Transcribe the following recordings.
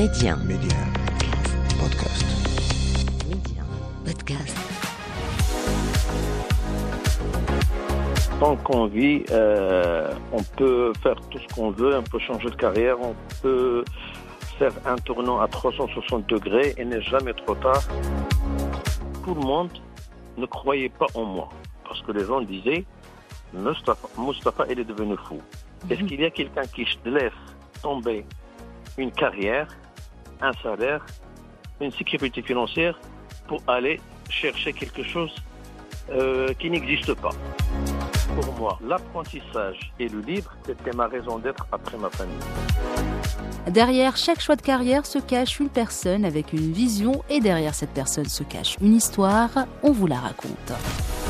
Média. Média. Podcast. Média. Podcast. Tant qu'on vit, euh, on peut faire tout ce qu'on veut, on peut changer de carrière, on peut faire un tournant à 360 degrés et n'est jamais trop tard. Tout le monde ne croyait pas en moi parce que les gens disaient Mustafa, Mustafa il est devenu fou. Est-ce qu'il y a quelqu'un qui laisse tomber une carrière, un salaire, une sécurité financière pour aller chercher quelque chose euh, qui n'existe pas Pour moi, l'apprentissage et le livre, c'était ma raison d'être après ma famille. Derrière chaque choix de carrière se cache une personne avec une vision et derrière cette personne se cache une histoire. On vous la raconte.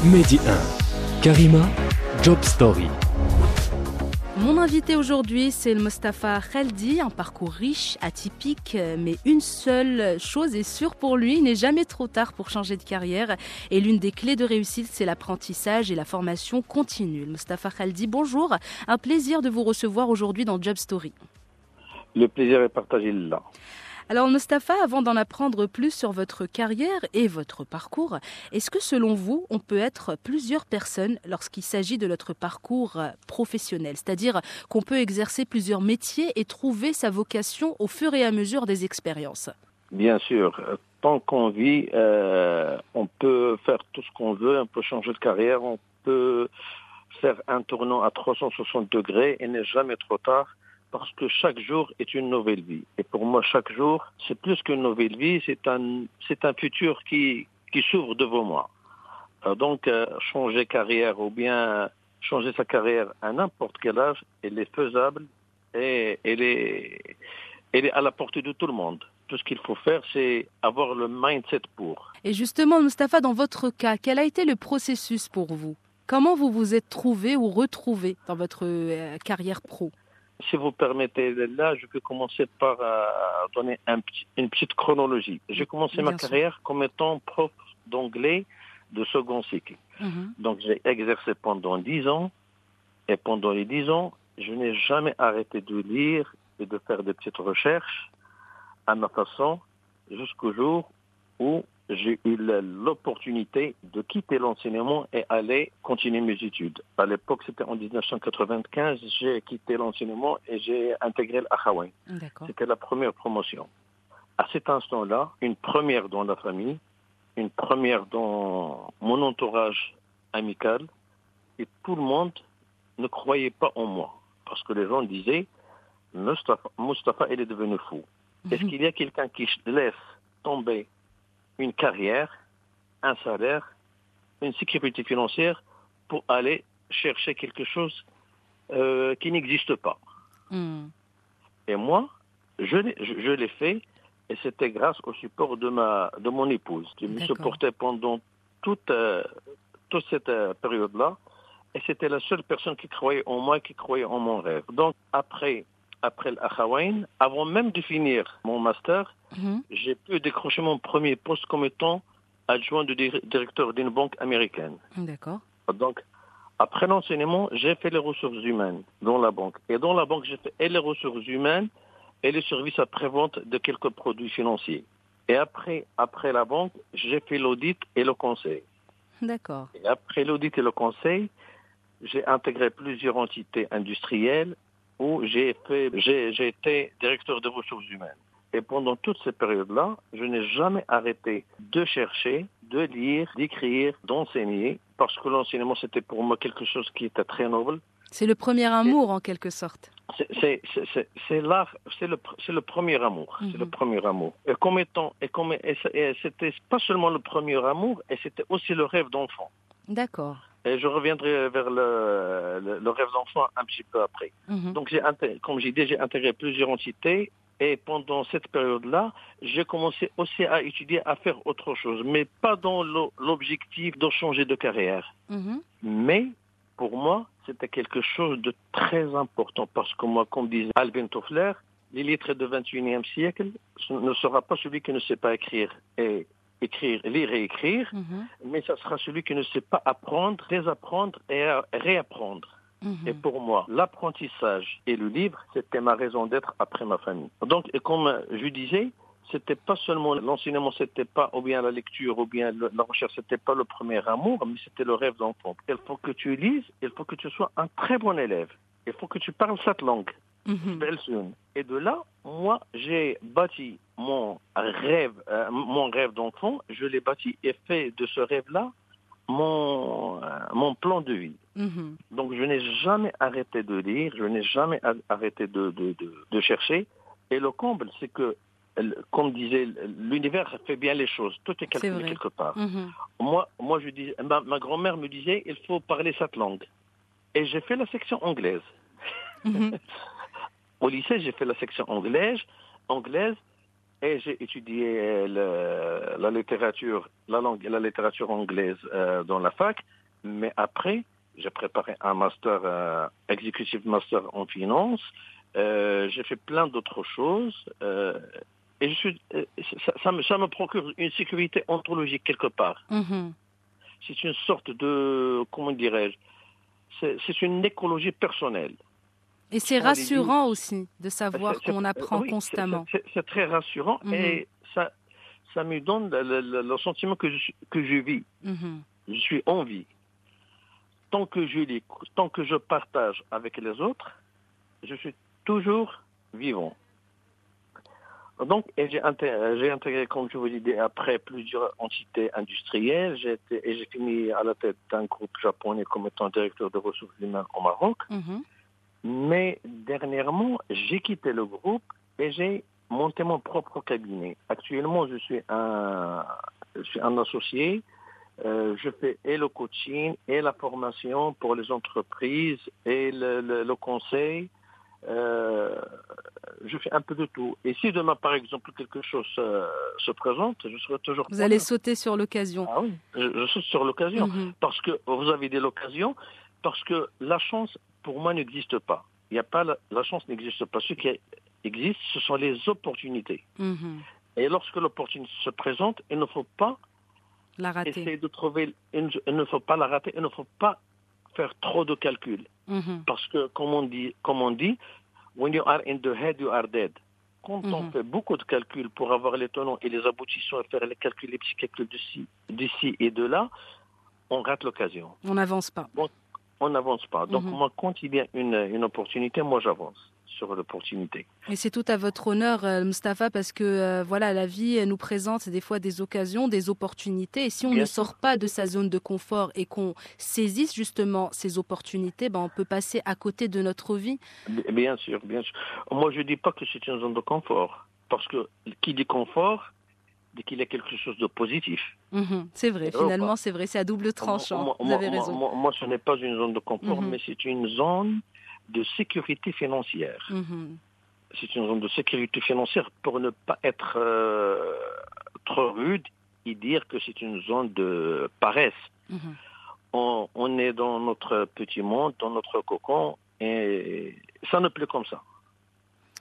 Mehdi 1. Karima, Job Story. Mon invité aujourd'hui, c'est le Mostafa Khaldi, un parcours riche, atypique, mais une seule chose est sûre pour lui, il n'est jamais trop tard pour changer de carrière. Et l'une des clés de réussite, c'est l'apprentissage et la formation continue. Le Mostafa Khaldi, bonjour, un plaisir de vous recevoir aujourd'hui dans Job Story. Le plaisir est partagé là. Alors Mostafa, avant d'en apprendre plus sur votre carrière et votre parcours, est-ce que selon vous, on peut être plusieurs personnes lorsqu'il s'agit de notre parcours professionnel? C'est-à-dire qu'on peut exercer plusieurs métiers et trouver sa vocation au fur et à mesure des expériences? Bien sûr. Tant qu'on vit, euh, on peut faire tout ce qu'on veut, on peut changer de carrière, on peut faire un tournant à 360 degrés et n'est jamais trop tard parce que chaque jour est une nouvelle vie. Et pour moi, chaque jour, c'est plus qu'une nouvelle vie, c'est un, c'est un futur qui, qui s'ouvre devant moi. Euh, donc, euh, changer carrière ou bien changer sa carrière à n'importe quel âge, elle est faisable et elle est, elle est à la portée de tout le monde. Tout ce qu'il faut faire, c'est avoir le mindset pour. Et justement, Mustapha, dans votre cas, quel a été le processus pour vous? Comment vous vous êtes trouvé ou retrouvé dans votre euh, carrière pro? Si vous permettez, là, je peux commencer par euh, donner un une petite chronologie. J'ai commencé Bien ma sûr. carrière comme étant prof d'anglais de second cycle. Mhm. Donc j'ai exercé pendant dix ans et pendant les dix ans, je n'ai jamais arrêté de lire et de faire des petites recherches à ma façon jusqu'au jour où j'ai eu l'opportunité de quitter l'enseignement et aller continuer mes études. À l'époque, c'était en 1995, j'ai quitté l'enseignement et j'ai intégré. D'accord. C'était la première promotion. À cet instant-là, une première dans la famille, une première dans mon entourage amical, et tout le monde ne croyait pas en moi. Parce que les gens disaient, Mustafa, Mustafa il est devenu fou. Est-ce qu'il y a quelqu'un qui laisse tomber une carrière, un salaire, une sécurité financière pour aller chercher quelque chose euh, qui n'existe pas Mhm. et moi, je l'ai, je, je l'ai fait et c'était grâce au support de ma de mon épouse qui me supportait pendant toute euh, toute cette euh, période-là et c'était la seule personne qui croyait en moi, qui croyait en mon rêve. Donc après après l'Ahawaïn, avant même de finir mon master, Mhm. j'ai pu décrocher mon premier poste comme étant adjoint de dir- directeur d'une banque américaine. D'accord. Donc, après l'enseignement, j'ai fait les ressources humaines dans la banque. Et dans la banque, j'ai fait et les ressources humaines et les services après-vente de quelques produits financiers. Et après, après la banque, j'ai fait l'audit et le conseil. D'accord. Et après l'audit et le conseil, j'ai intégré plusieurs entités industrielles où j'ai été directeur des ressources humaines. Et pendant toute cette période-là, je n'ai jamais arrêté de chercher, de lire, d'écrire, d'enseigner, parce que l'enseignement, c'était pour moi quelque chose qui était très noble. C'est le premier amour en quelque sorte. C'est, l'art, c'est le, premier amour. C'est le Mhm. premier amour. Et comme étant, et comme, c'était pas seulement le premier amour, et c'était aussi le rêve d'enfant. D'accord. Et je reviendrai vers le, le, le rêve d'enfant un petit peu après. Mhm. Donc, j'ai comme j'ai dit, j'ai intégré plusieurs entités. Et pendant cette période-là, j'ai commencé aussi à étudier, à faire autre chose, mais pas dans l'o- l'objectif de changer de carrière. Mhm. Mais pour moi, c'était quelque chose de très important parce que moi, comme disait Alvin Toffler, l'illettré du 21e siècle ne sera pas celui qui ne sait pas écrire et écrire, lire et écrire, Mhm. mais ça sera celui qui ne sait pas apprendre, désapprendre et réapprendre. Mhm. Et pour moi, l'apprentissage et le livre, c'était ma raison d'être après ma famille. Donc, et comme je disais, c'était pas seulement l'enseignement, c'était pas ou bien la lecture ou bien le- la recherche, c'était pas le premier amour, mais c'était le rêve d'enfant. Il faut que tu lises, il faut que tu sois un très bon élève. Il faut que tu parles cette langue. Mhm. Et de là, moi, j'ai bâti mon rêve, euh, mon rêve d'enfant. Je l'ai bâti et fait de ce rêve-là mon, euh, mon plan de vie. Mhm. Donc, je n'ai jamais arrêté de lire, je n'ai jamais arrêté de, de, de, de chercher. Et le comble, c'est que, comme disait, l'univers fait bien les choses. Tout est calculé quelque part. Mhm. Moi, moi, je dis, ma, ma grand-mère me disait, il faut parler cette langue. Et j'ai fait la section anglaise. Au lycée, j'ai fait la section anglaise, anglaise et j'ai étudié le- la littérature, la langue et la littérature anglaise euh, dans la fac. Mais après, j'ai préparé un master, euh, executive master en finance. Euh, j'ai fait plein d'autres choses. euh, et je suis, euh, ça, ça me, ça me procure une sécurité ontologique quelque part. Mhm. C'est une sorte de, comment dirais-je, c'est une écologie personnelle. Et c'est rassurant aussi de savoir qu'on apprend oui, constamment. c'est- très rassurant Mhm. et ça, ça me donne le, le- le- le sentiment que je, que je vis. Mhm. Je suis en vie. Tant que je lis, tant que je partage avec les autres, je suis toujours vivant. Donc, j'ai intégré, comme je vous disais, après plusieurs entités industrielles. J'ai été- et j'ai fini à la tête d'un groupe japonais comme étant directeur de ressources humaines au Maroc. Mhm. Mais dernièrement, j'ai quitté le groupe et j'ai monté mon propre cabinet. Actuellement, je suis un, je suis un associé. Euh, je fais et le coaching et la formation pour les entreprises et le, le- le conseil. Euh, je fais un peu de tout. Et si demain, par exemple, quelque chose euh, se présente, je serai toujours. Vous allez sauter sur l'occasion. Ah oui, je, je saute sur l'occasion Mhm. parce que vous avez des l'occasion, parce que la chance, pour moi, n'existe pas. Il y a pas la, la chance n'existe pas. Ce qui existe, ce sont les opportunités. Mhm. Et lorsque l'opportunité se présente, il ne faut pas La rater. essayer de trouver, il ne- faut pas la rater, il ne faut pas faire trop de calculs. Mhm. Parce que, comme on dit, comme on dit, when you are in the head, you are dead. Quand on Mhm. fait beaucoup de calculs pour avoir les tenants et les aboutissants et faire les calculs, les petits calculs d'ici, d'ici et de là, on rate l'occasion. On n'avance pas. On n'avance pas. Donc Mhm. moi, quand il y a une, une opportunité, moi j'avance sur l'opportunité. Et c'est tout à votre honneur, euh, Mustapha, parce que euh, voilà, la vie elle nous présente des fois des occasions, des opportunités. Et si on Bien ne sûr. sort pas de sa zone de confort et qu'on saisisse justement ces opportunités, ben, on peut passer à côté de notre vie. Bien sûr, bien sûr. Moi, je dis pas que c'est une zone de confort, parce que qui dit confort, dit qu'il y a quelque chose de positif. Mhm. C'est vrai, Oh, finalement, bah. c'est vrai, c'est à double tranchant. Moi, Vous avez moi- raison. Moi, moi, ce n'est pas une zone de confort, Mhm. mais c'est une zone de sécurité financière. Mhm. C'est une zone de sécurité financière pour ne pas être euh, trop rude et dire que c'est une zone de paresse. On, on est dans notre petit monde, dans notre cocon, et ça ne plaît comme ça.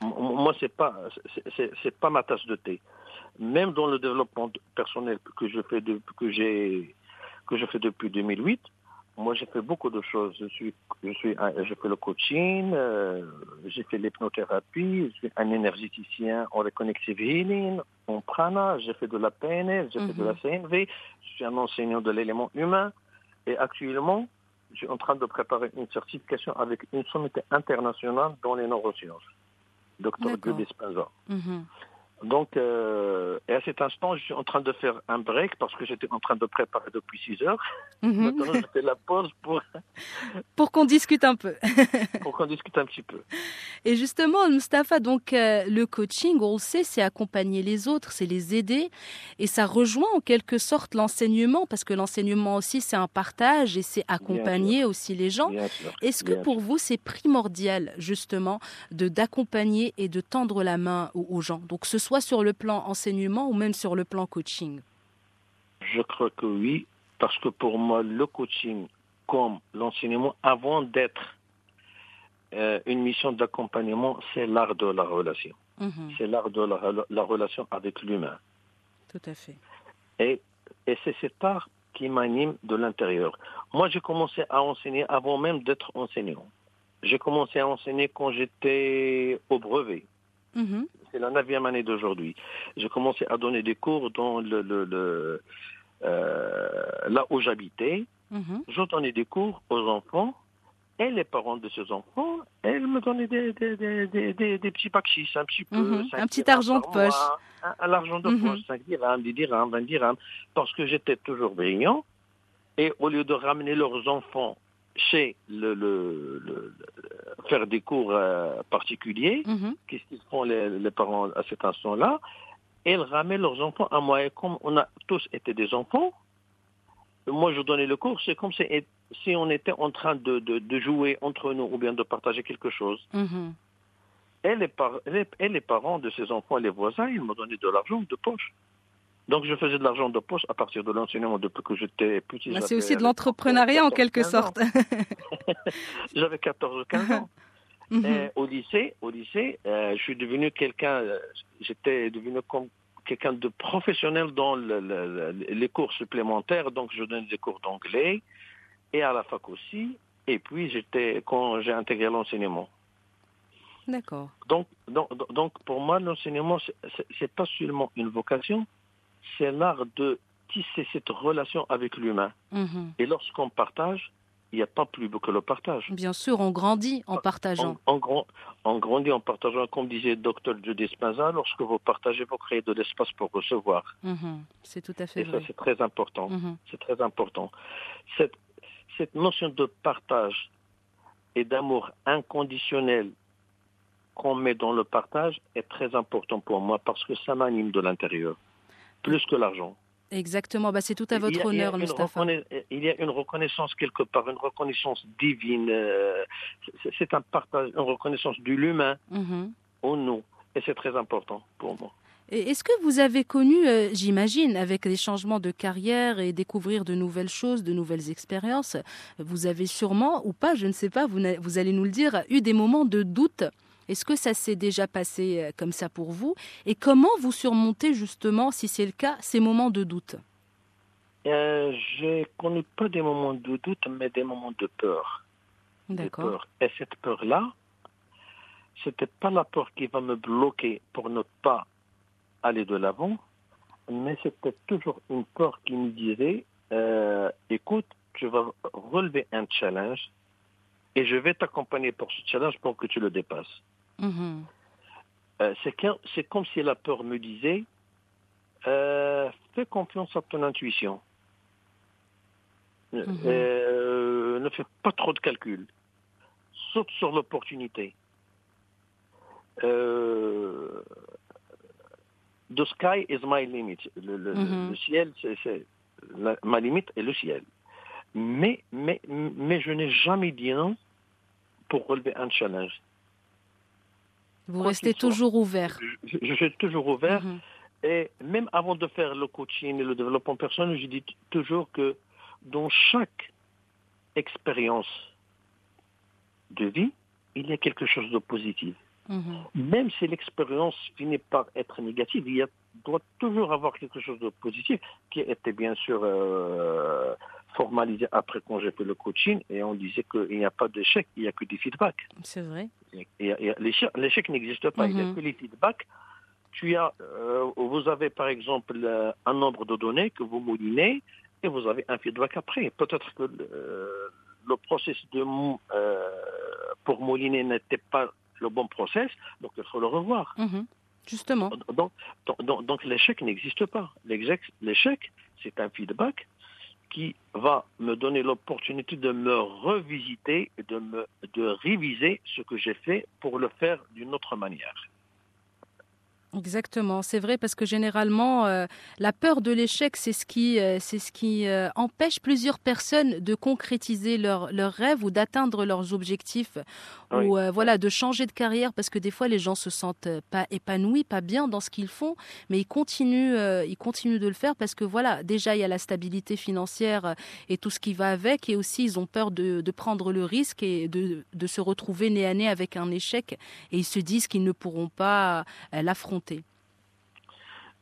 Moi, c'est pas, c'est pas ma tasse de thé. Même dans le développement personnel que je fais de, que j'ai, que je fais depuis 2008, moi, j'ai fait beaucoup de choses. Je suis, je suis, j'ai fait le coaching, euh, j'ai fait l'hypnothérapie, je suis un énergéticien en reconnective healing, en prana, j'ai fait de la PNL, j'ai fait de Mhm. la CNV, je suis un enseignant de l'élément humain. Et actuellement, je suis en train de préparer une certification avec une sommité internationale dans les neurosciences. Docteur. Guy. Mhm. Donc, euh, et à cet instant, je suis en train de faire un break parce que j'étais en train de préparer depuis 6 heures. Mhm. Maintenant, je fais la pause pour, Pour qu'on discute un peu. pour qu'on discute un petit peu. Et justement, Mustapha, donc euh, le coaching, on le sait, c'est accompagner les autres, c'est les aider, et ça rejoint en quelque sorte l'enseignement, parce que l'enseignement aussi, c'est un partage et c'est accompagner aussi les gens. Est-ce que bien pour vous, c'est primordial justement de d'accompagner et de tendre la main aux, aux gens, donc ce soit sur le plan enseignement ou même sur le plan coaching Je crois que oui, parce que pour moi, le coaching comme l'enseignement, avant d'être euh, une mission d'accompagnement, c'est l'art de la relation. Mhm, C'est l'art de la, la relation avec l'humain. Tout à fait. Et, et c'est cet art qui m'anime de l'intérieur. Moi, j'ai commencé à enseigner avant même d'être enseignant. J'ai commencé à enseigner quand j'étais au brevet. Mhm. C'est la neuvième année d'aujourd'hui. J'ai commencé à donner des cours dans le, le, le euh, là où j'habitais. Mhm. Je donnais des cours aux enfants et les parents de ces enfants, elles me donnaient des, des, des, des, des, petits bakchis, un petit peu. Mhm. Un petit argent de poche. Un, un argent de poche, 5 dirhams, 10 dirhams, 20 dirhams, parce que j'étais toujours brillant. Et au lieu de ramener leurs enfants chez le, le, faire des cours euh, particuliers, Mhm. qu'est-ce qu'ils font les, les parents à cet instant-là Ils ramènent leurs enfants à moi. Et comme on a tous été des enfants, moi je donnais le cours, c'est comme si, si on était en train de, de, de jouer entre nous ou bien de partager quelque chose. Mhm. Et les, par- les- et les parents de ces enfants et les voisins, ils me donnaient de l'argent de poche. Donc je faisais de l'argent de poche à partir de l'enseignement depuis que j'étais petit. Bah, c'est aussi de l'entrepreneuriat en 14, quelque 15 ans. sorte. J'avais 14 ou 15 ans. Mhm. Et au lycée, au lycée, euh, je suis devenu quelqu'un, euh, j'étais devenu comme quelqu'un de professionnel dans le- le- le- les cours supplémentaires. Donc, je donnais des cours d'anglais et à la fac aussi. Et puis, j'étais quand j'ai intégré l'enseignement. D'accord. Donc, donc, donc, pour moi, l'enseignement, c'est pas seulement une vocation, c'est l'art de tisser cette relation avec l'humain. Mhm. Et lorsqu'on partage, il n'y a pas plus beau que le partage. Bien sûr, on grandit en partageant. En, en grand- en grandit en partageant, comme disait Dr. Joe Dispenza, lorsque vous partagez, vous créez de l'espace pour recevoir. Mhm. C'est tout à fait Et ça, vrai. c'est très important. Mhm. C'est très important. Cette, cette notion de partage et d'amour inconditionnel qu'on met dans le partage est très important pour moi parce que ça m'anime de l'intérieur, plus que l'argent. Exactement, bah, c'est tout à votre a- honneur, Mustapha. Il y a une reconnaissance quelque part, une reconnaissance divine. euh, c'est- un partage, une reconnaissance de l'humain Mhm. en nous. Et c'est très important pour moi. Est-ce que vous avez connu, euh, j'imagine, avec les changements de carrière et découvrir de nouvelles choses, de nouvelles expériences, vous avez sûrement, ou pas, je ne sais pas, vous allez nous le dire, eu des moments de doute Est-ce que ça s'est déjà passé euh, comme ça pour vous? Et comment vous surmontez justement, si c'est le cas, ces moments de doute? Euh, j'ai connu pas des moments de doute, mais des moments de peur. D'accord. Et cette peur-là, c'était pas la peur qui va me bloquer pour ne pas aller de l'avant, mais c'était toujours une peur qui me disait, euh, écoute, tu vas relever un challenge et je vais t'accompagner pour ce challenge pour que tu le dépasses. Euh, c'est comme si la peur me disait, euh, fais confiance à ton intuition. Euh, Mhm. euh, ne fais pas trop de calculs. Saute sur l'opportunité. The sky is my limit. Le, le- Mhm. le ciel, c'est ma limite est le ciel. Mais, mais, mais je n'ai jamais dit non pour relever un challenge. Vous restez toujours ouvert. Je, je suis toujours ouvert. Mhm. Et même avant de faire le coaching et le développement personnel, je dis toujours que dans chaque expérience de vie, il y a quelque chose de positif. Mhm. Même si l'expérience finit par être négative, il y a, doit toujours avoir quelque chose de positif qui était bien sûr euh, formalisé après quand j'ai fait le coaching et on disait qu'il n'y a pas d'échec, il n'y a que des feedbacks. C'est vrai. L'échec n'existe pas, il n'y a Mhm. que les feedbacks. Tu as, euh, vous avez par exemple euh, un nombre de données que vous moulinez et vous avez un feedback après. Peut-être que euh, le process de, euh, pour mouliner n'était pas le bon process, donc il faut le revoir. Mhm. Justement. Donc, donc, donc l'échec n'existe pas. L'échec, c'est un feedback qui va me donner l'opportunité de me revisiter de me de réviser ce que j'ai fait pour le faire d'une autre manière. Exactement, c'est vrai parce que généralement euh, la peur de l'échec c'est ce qui euh, c'est ce qui euh, empêche plusieurs personnes de concrétiser leurs leurs rêves ou d'atteindre leurs objectifs Oui. ou voilà de changer de carrière parce que des fois les gens se sentent pas épanouis, pas bien dans ce qu'ils font, mais ils continuent ils continuent de le faire parce que voilà déjà il y a la stabilité financière et tout ce qui va avec et aussi ils ont peur de, de prendre le risque et de, de se retrouver nez à nez avec un échec et ils se disent qu'ils ne pourront pas euh,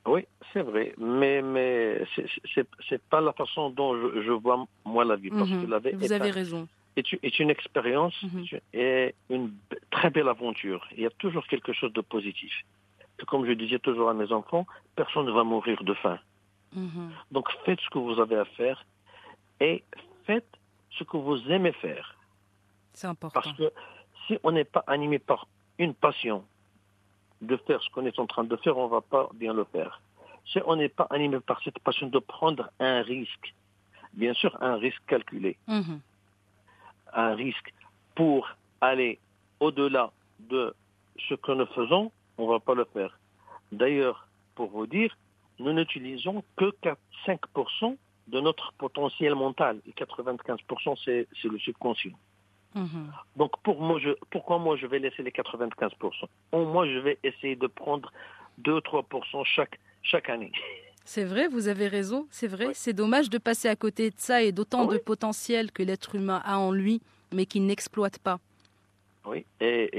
Oui, c'est vrai, mais mais c'est- c'est c'est pas la façon dont je, je vois moi la vie, parce Mhm. que la vie Vous est, avez un- raison. est une- est une expérience Mhm. et une très belle aventure. Il y a toujours quelque chose de positif. Et comme je disais toujours à mes enfants, personne ne va mourir de faim. Mhm. Donc faites ce que vous avez à faire et faites ce que vous aimez faire. C'est important. Parce que si on n'est pas animé par une passion de faire ce qu'on est en train de faire, on ne va pas bien le faire. Si on n'est pas animé par cette passion de prendre un risque, bien sûr un risque calculé, Mhm. un risque pour aller au-delà de ce que nous faisons, on ne va pas le faire. D'ailleurs, pour vous dire, nous n'utilisons que 5% de notre potentiel mental. Et 95%, c'est c'est le subconscient. Mhm. Donc pour moi, je, pourquoi moi je vais laisser les 95% Au moins, je vais essayer de prendre 2-3% chaque, chaque année. C'est vrai, vous avez raison, c'est vrai. C'est dommage de passer à côté de ça et d'autant oui. de potentiel que l'être humain a en lui, mais qu'il n'exploite pas. Oui. Et,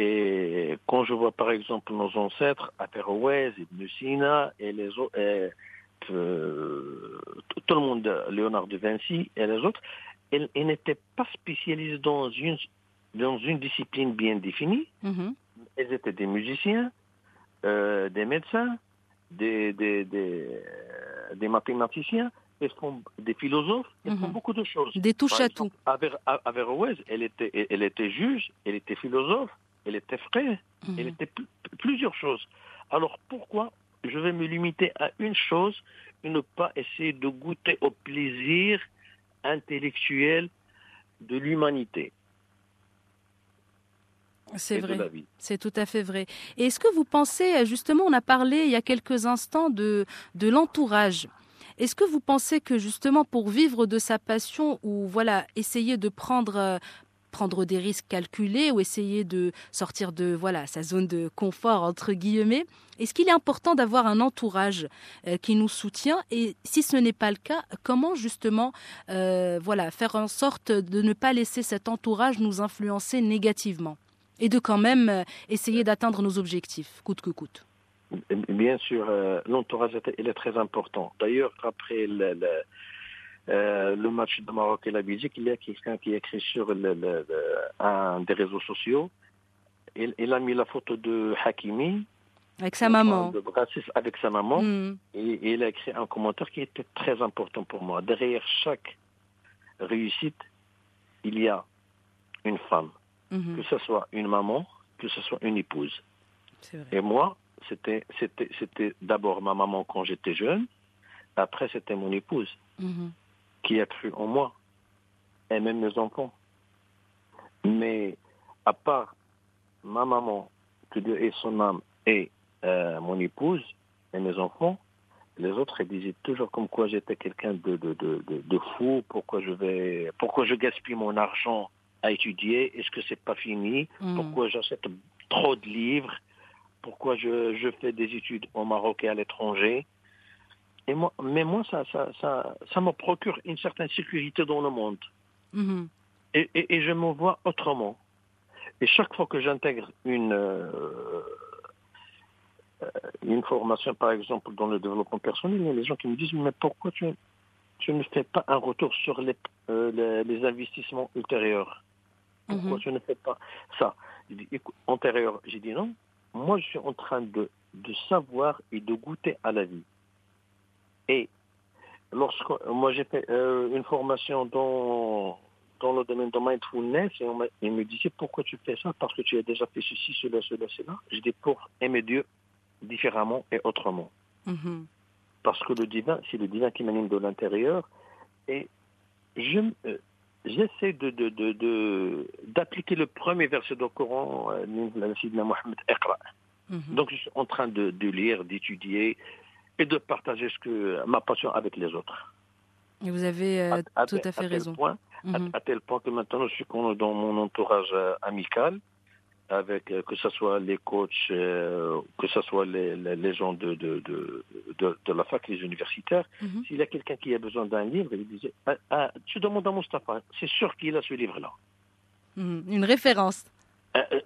et quand je vois par exemple nos ancêtres, Averroès, Ibn Sina et les autres, et, euh, tout tout le monde, Léonard de Vinci et les autres, ils, ils n'étaient pas spécialisés dans une, dans une discipline bien définie. Mhm. Ils étaient des musiciens, euh, des médecins, des, des, des, euh, des mathématiciens, font des philosophes, ils font Mhm. beaucoup de choses. Des touches à tout. Averroès, elle était, elle était juge, elle était philosophe, elle était frère, elle Mhm. était pl- plusieurs choses. Alors pourquoi je vais me limiter à une chose et ne pas essayer de goûter au plaisir intellectuel de l'humanité C'est vrai. C'est tout à fait vrai. Et est-ce que vous pensez, justement, on a parlé il y a quelques instants de, de l'entourage. Est-ce que vous pensez que justement pour vivre de sa passion ou voilà essayer de prendre euh, prendre des risques calculés ou essayer de sortir de voilà sa zone de confort entre guillemets, est-ce qu'il est important d'avoir un entourage euh, qui nous soutient? Et si ce n'est pas le cas, comment justement euh, voilà faire en sorte de ne pas laisser cet entourage nous influencer négativement? Et de quand même euh, essayer d'atteindre nos objectifs coûte que coûte. Bien sûr, l'entourage est, est très important. D'ailleurs, après le, euh, le match de Maroc et la Belgique, il y a quelqu'un qui a écrit sur le, le, le- un des réseaux sociaux. Il, il a mis la photo de Hakimi, Avec sa maman. de Brassis avec sa maman, Mm. et, et il a écrit un commentaire qui était très important pour moi. Derrière chaque réussite, il y a une femme, Mhm. que ce soit une maman, que ce soit une épouse. Et moi, c'était, c'était, c'était d'abord ma maman quand j'étais jeune. Après, c'était mon épouse Mhm. Qui a cru en moi. Et même mes enfants. Mais à part ma maman, que Dieu ait son âme, et euh, mon épouse et mes enfants, les autres ils disaient toujours comme quoi j'étais quelqu'un de, de, de, de, de fou, pourquoi je vais, pourquoi je gaspille mon argent à étudier, est-ce que c'est pas fini, Mm. pourquoi j'achète trop de livres, pourquoi je, je fais des études au Maroc et à l'étranger? Et moi, mais moi, ça, ça, ça, ça me procure une certaine sécurité dans le monde. Mhm. Et, et, et je me vois autrement. Et chaque fois que j'intègre une, euh, une formation, par exemple, dans le développement personnel, il y a des gens qui me disent, mais pourquoi tu, tu ne fais pas un retour sur les, euh, les, les investissements ultérieurs? Pourquoi Mhm. tu ne fais pas ça? Antérieur, j'ai dit non. Moi, je suis en train de, de savoir et de goûter à la vie. Et lorsque moi j'ai fait euh, une formation dans dans le domaine de mindfulness et on il me disait pourquoi tu fais ça? Parce que tu as déjà fait ceci, cela, cela, cela. J'ai dit pour aimer Dieu différemment et autrement. Mhm. Parce que le divin, c'est le divin qui m'anime de l'intérieur. Et je, euh, j'essaie de, de, de, de- d'appliquer le premier verset du Coran, euh, Mohammed Iqra. Mhm. Donc je suis en train de, de lire, d'étudier et de partager ce que, ma passion avec les autres. Et vous avez euh, À- à tout à fait tel raison. point- à- Mhm. à, tel point que maintenant je suis dans mon entourage euh, amical, avec euh, que ce soit les coachs, euh, que ce soit les, gens de, de, de, de, de la fac, les universitaires. Mhm. S'il y a quelqu'un qui a besoin d'un livre, il disait ah, ah, Tu demandes à Mustapha, c'est sûr qu'il a ce livre-là. Mhm. Une référence.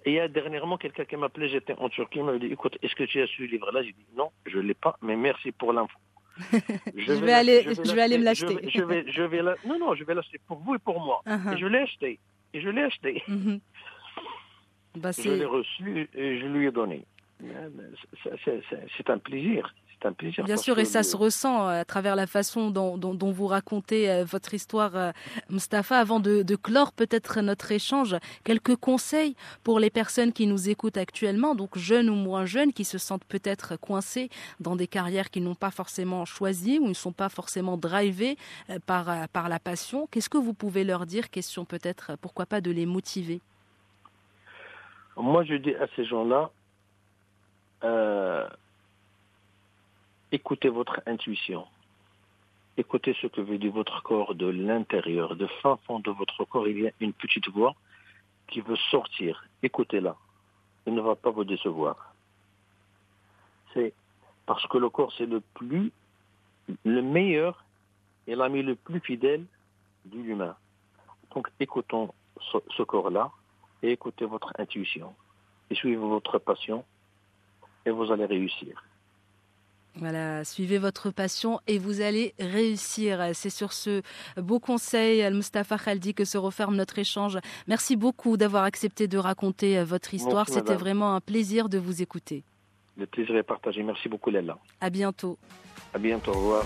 Il y a dernièrement quelqu'un qui m'a appelé, j'étais en Turquie, il m'a dit, écoute, est-ce que tu as ce livre-là J'ai dit, non, je ne l'ai pas, mais merci pour l'info. je, vais, aller, je vais, aller me l'acheter. Je, vais, je vais non, non, je vais l'acheter pour vous et pour moi. Uh-huh. Et je l'ai acheté. Et je l'ai acheté. Mm-hmm. Bah, je l'ai reçu et je lui ai donné. C'est un plaisir. Bien sûr, et ça se ressent euh, à travers la façon dont, vous racontez euh, votre histoire, euh, Mustapha. Avant de, clore peut-être notre échange, quelques conseils pour les personnes qui nous écoutent actuellement, donc jeunes ou moins jeunes, qui se sentent peut-être coincés dans des carrières qu'ils n'ont pas forcément choisies ou ne sont pas forcément drivés par, par la passion. Qu'est-ce que vous pouvez leur dire Question peut-être, pourquoi pas de les motiver? Moi, je dis à ces gens-là, Écoutez votre intuition. Écoutez ce que veut dire votre corps de l'intérieur, de fin fond de votre corps. Il y a une petite voix qui veut sortir. Écoutez-la. Il ne va pas vous décevoir. C'est parce que le corps, c'est le plus, le meilleur et l'ami le plus fidèle de l'humain. Donc écoutons ce, ce corps-là et écoutez votre intuition. Et suivez votre passion et vous allez réussir. Voilà, suivez votre passion et vous allez réussir. C'est sur ce beau conseil, Al-Mustafa Khaldi, que se referme notre échange. Merci beaucoup d'avoir accepté de raconter euh, votre histoire. C'était vraiment un plaisir de vous écouter. Le plaisir est partagé. Merci beaucoup, Léla. À bientôt. À bientôt. Au revoir.